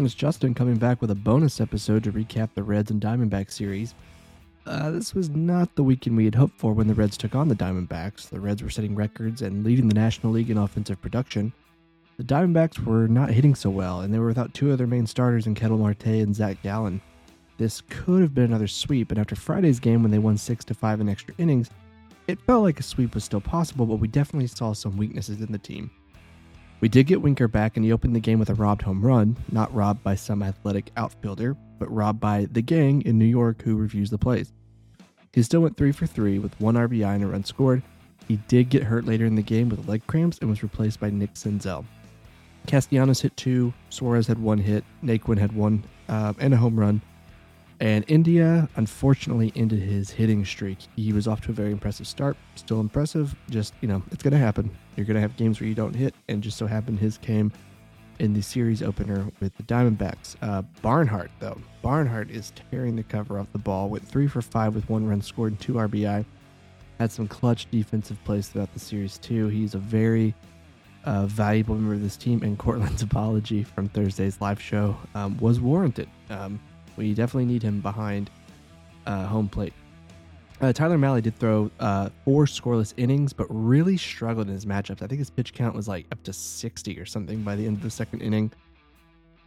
Everyone, Justin coming back with a bonus episode to recap the Reds and Diamondbacks series. Uh, this was not the weekend we had hoped for when the Reds took on the Diamondbacks. The Reds were setting records and leading the National League in offensive production. The Diamondbacks were not hitting so well, and they were without two of their main starters in Ketel Marte and Zach Gallen. This could have been another sweep, and after Friday's game when they won 6 to 5 in extra innings, it felt like a sweep was still possible, but we definitely saw some weaknesses in the team. We did get Winker back, and he opened the game with a robbed home run, not robbed by some athletic outfielder, but robbed by the gang in New York who reviews the plays. He still went 3 for 3 with one RBI and a run scored. He did get hurt later in the game with leg cramps and was replaced by Nick Senzel. Castellanos hit two, Suarez had one hit, Naquin had one, uh, and a home run. And India unfortunately ended his hitting streak. He was off to a very impressive start. Still impressive. Just, you know, it's going to happen. You're going to have games where you don't hit. And just so happened his came in the series opener with the Diamondbacks. Uh, Barnhart, though. Barnhart is tearing the cover off the ball. Went three for five with one run scored and two RBI. Had some clutch defensive plays throughout the series, too. He's a very uh, valuable member of this team. And Cortland's apology from Thursday's live show um, was warranted. Um, we definitely need him behind uh, home plate. Uh, Tyler Mahle did throw uh, four scoreless innings, but really struggled in his matchups. I think his pitch count was like up to 60 or something by the end of the second inning.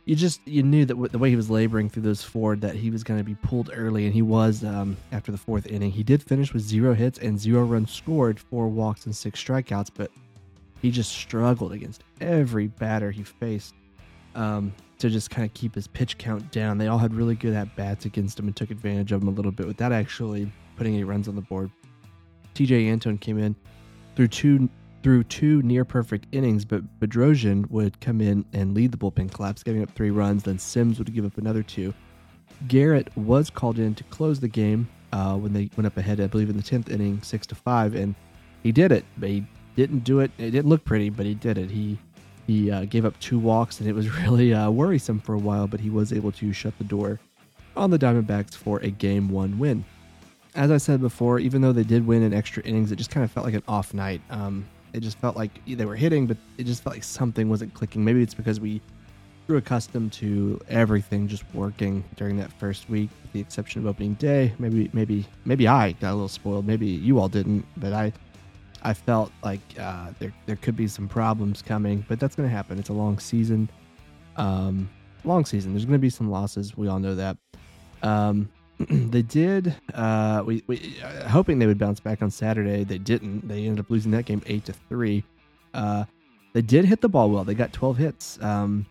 You just you knew that the way he was laboring through those four that he was going to be pulled early, and he was um, after the fourth inning. He did finish with zero hits and zero runs scored, four walks and six strikeouts, but he just struggled against every batter he faced. Um, to just kind of keep his pitch count down. They all had really good at bats against him and took advantage of him a little bit without actually putting any runs on the board. Tejay Antone came in through two through two near perfect innings, but Bedrosian would come in and lead the bullpen collapse, giving up three runs. Then Sims would give up another two. Garrett was called in to close the game uh, when they went up ahead, I believe, in the tenth inning, six to five, and he did it. He didn't do it. It didn't look pretty, but he did it. He he uh, gave up two walks, and it was really uh, worrisome for a while, but he was able to shut the door on the Diamondbacks for a game one win. As I said before, even though they did win in extra innings, it just kind of felt like an off night. Um, it just felt like they were hitting, but it just felt like something wasn't clicking. Maybe it's because we grew accustomed to everything just working during that first week, with the exception of opening day. Maybe, maybe, maybe I got a little spoiled. Maybe you all didn't, but I I felt like uh, there there could be some problems coming, but that's going to happen. It's a long season, um, long season. There's going to be some losses. We all know that. Um, they did. Uh, we, we uh, hoping they would bounce back on Saturday. They didn't. They ended up losing that game eight to three. Uh, they did hit the ball well. They got 12 hits. Um,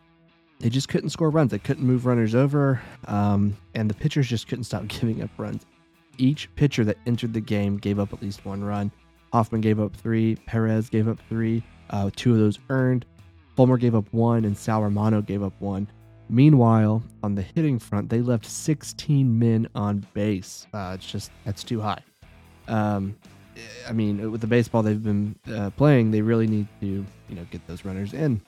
they just couldn't score runs. They couldn't move runners over, um, and the pitchers just couldn't stop giving up runs. Each pitcher that entered the game gave up at least one run. Hoffman gave up three. Perez gave up three. Uh, two of those earned. Fulmer gave up one, and Sal Romano gave up one. Meanwhile, on the hitting front, they left 16 men on base. Uh, it's just that's too high. Um, I mean, with the baseball they've been uh, playing, they really need to you know get those runners in.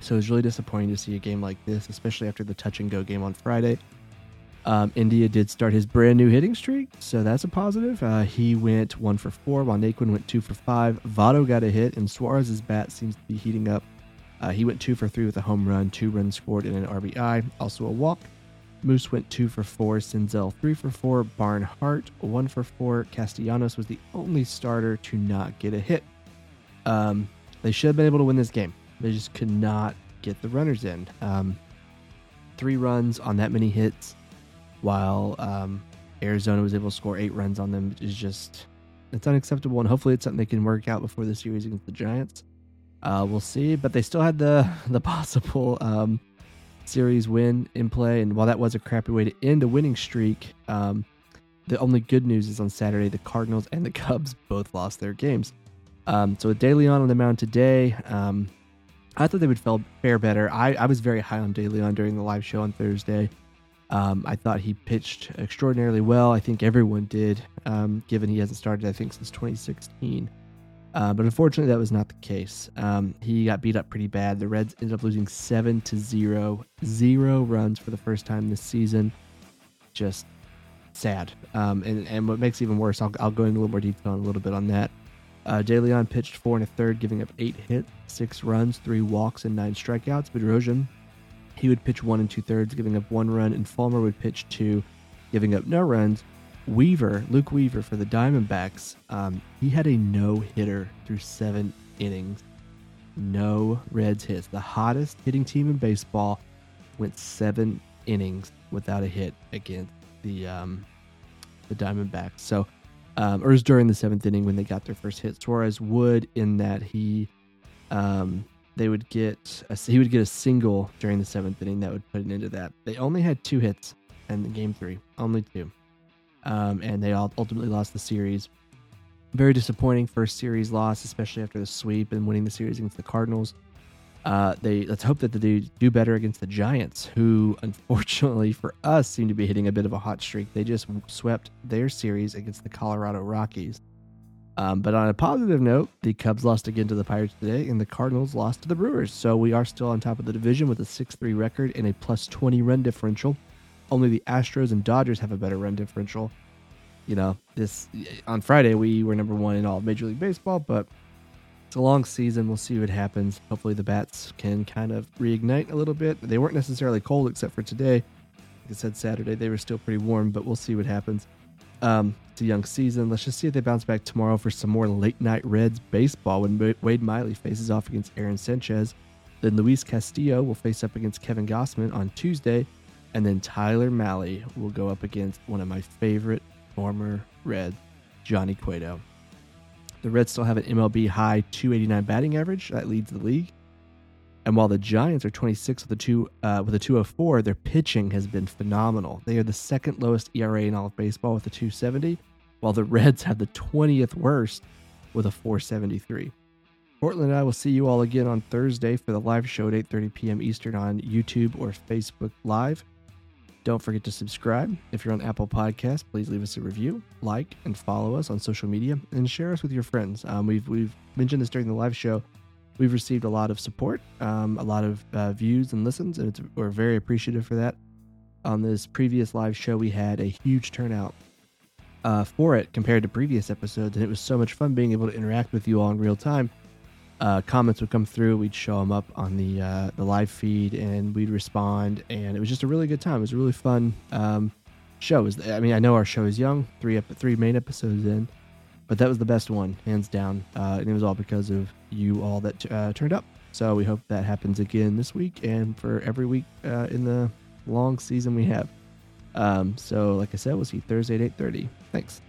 So it's really disappointing to see a game like this, especially after the touch and go game on Friday. Um, India did start his brand new hitting streak, so that's a positive. Uh, he went one for four, while Naquin went two for five. Votto got a hit, and Suarez's bat seems to be heating up. Uh, he went two for three with a home run, two runs scored, and an RBI, also a walk. Moose went two for four, Senzel three for four, Barnhart one for four. Castellanos was the only starter to not get a hit. Um, they should have been able to win this game. They just could not get the runners in. Um, three runs on that many hits while um, Arizona was able to score eight runs on them is just it's unacceptable, and hopefully it's something they can work out before the series against the Giants. Uh, we'll see, but they still had the the possible um, series win in play, and while that was a crappy way to end a winning streak, um, the only good news is on Saturday the Cardinals and the Cubs both lost their games. Um, so with De Leon on the mound today, um, I thought they would fare better. I, I was very high on De Leon during the live show on Thursday. Um, I thought he pitched extraordinarily well. I think everyone did, um, given he hasn't started, I think, since 2016. Uh, but unfortunately, that was not the case. Um, he got beat up pretty bad. The Reds ended up losing seven to zero, zero runs for the first time this season. Just sad. Um, and and what makes even worse, I'll, I'll go into a little more detail in a little bit on that. Uh, De Leon pitched four and a third, giving up eight hits, six runs, three walks, and nine strikeouts. Bedrosian he would pitch one and two thirds, giving up one run, and Fulmer would pitch two, giving up no runs. Weaver, Luke Weaver for the Diamondbacks, um, he had a no hitter through seven innings. No Reds hits. The hottest hitting team in baseball went seven innings without a hit against the um, the Diamondbacks. So, um, or it was during the seventh inning when they got their first hit. Suarez would in that he, um, they would get a, he would get a single during the seventh inning that would put an end to that. They only had two hits in game three, only two, um, and they all ultimately lost the series very disappointing first series loss, especially after the sweep and winning the series against the Cardinals. Uh, they let's hope that they do better against the Giants, who unfortunately for us seem to be hitting a bit of a hot streak. They just swept their series against the Colorado Rockies. Um, but on a positive note, the Cubs lost again to the Pirates today, and the Cardinals lost to the Brewers. So we are still on top of the division with a 6 3 record and a plus 20 run differential. Only the Astros and Dodgers have a better run differential you know, this on Friday we were number one in all of Major League Baseball, but it's a long season. We'll see what happens. Hopefully the bats can kind of reignite a little bit. They weren't necessarily cold except for today. Like I said, Saturday they were still pretty warm, but we'll see what happens. Um, it's a young season. Let's just see if they bounce back tomorrow for some more late night Reds baseball when Wade Miley faces off against Aaron Sanchez. Then Luis Castillo will face up against Kevin Gausman on Tuesday. And then Tyler Mahle will go up against one of my favorite former Reds, Johnny Cueto. The Reds still have an MLB high 289 batting average that leads the league. And while the Giants are 26 with a two uh, with a 204, their pitching has been phenomenal. They are the second lowest ERA in all of baseball with a 270, while the Reds have the 20th worst with a 473. Cortland and I will see you all again on Thursday for the live show at 8:30 p.m. Eastern on YouTube or Facebook Live. Don't forget to subscribe. If you're on Apple Podcasts, please leave us a review, like, and follow us on social media, and share us with your friends. Um, we've we've mentioned this during the live show. We've received a lot of support, um, a lot of uh, views and listens, and we're very appreciative for that. On this previous live show, we had a huge turnout uh, for it compared to previous episodes, and it was so much fun being able to interact with you all in real time uh, comments would come through. We'd show them up on the uh, the live feed, and we'd respond. And it was just a really good time. It was a really fun um, show. I mean, I know our show is young, three ep- three main episodes in, but that was the best one, hands down. Uh, and it was all because of you all that uh, turned up. So we hope that happens again this week and for every week uh, in the long season we have. Um, so, like I said, we'll see Thursday at eight thirty. Thanks.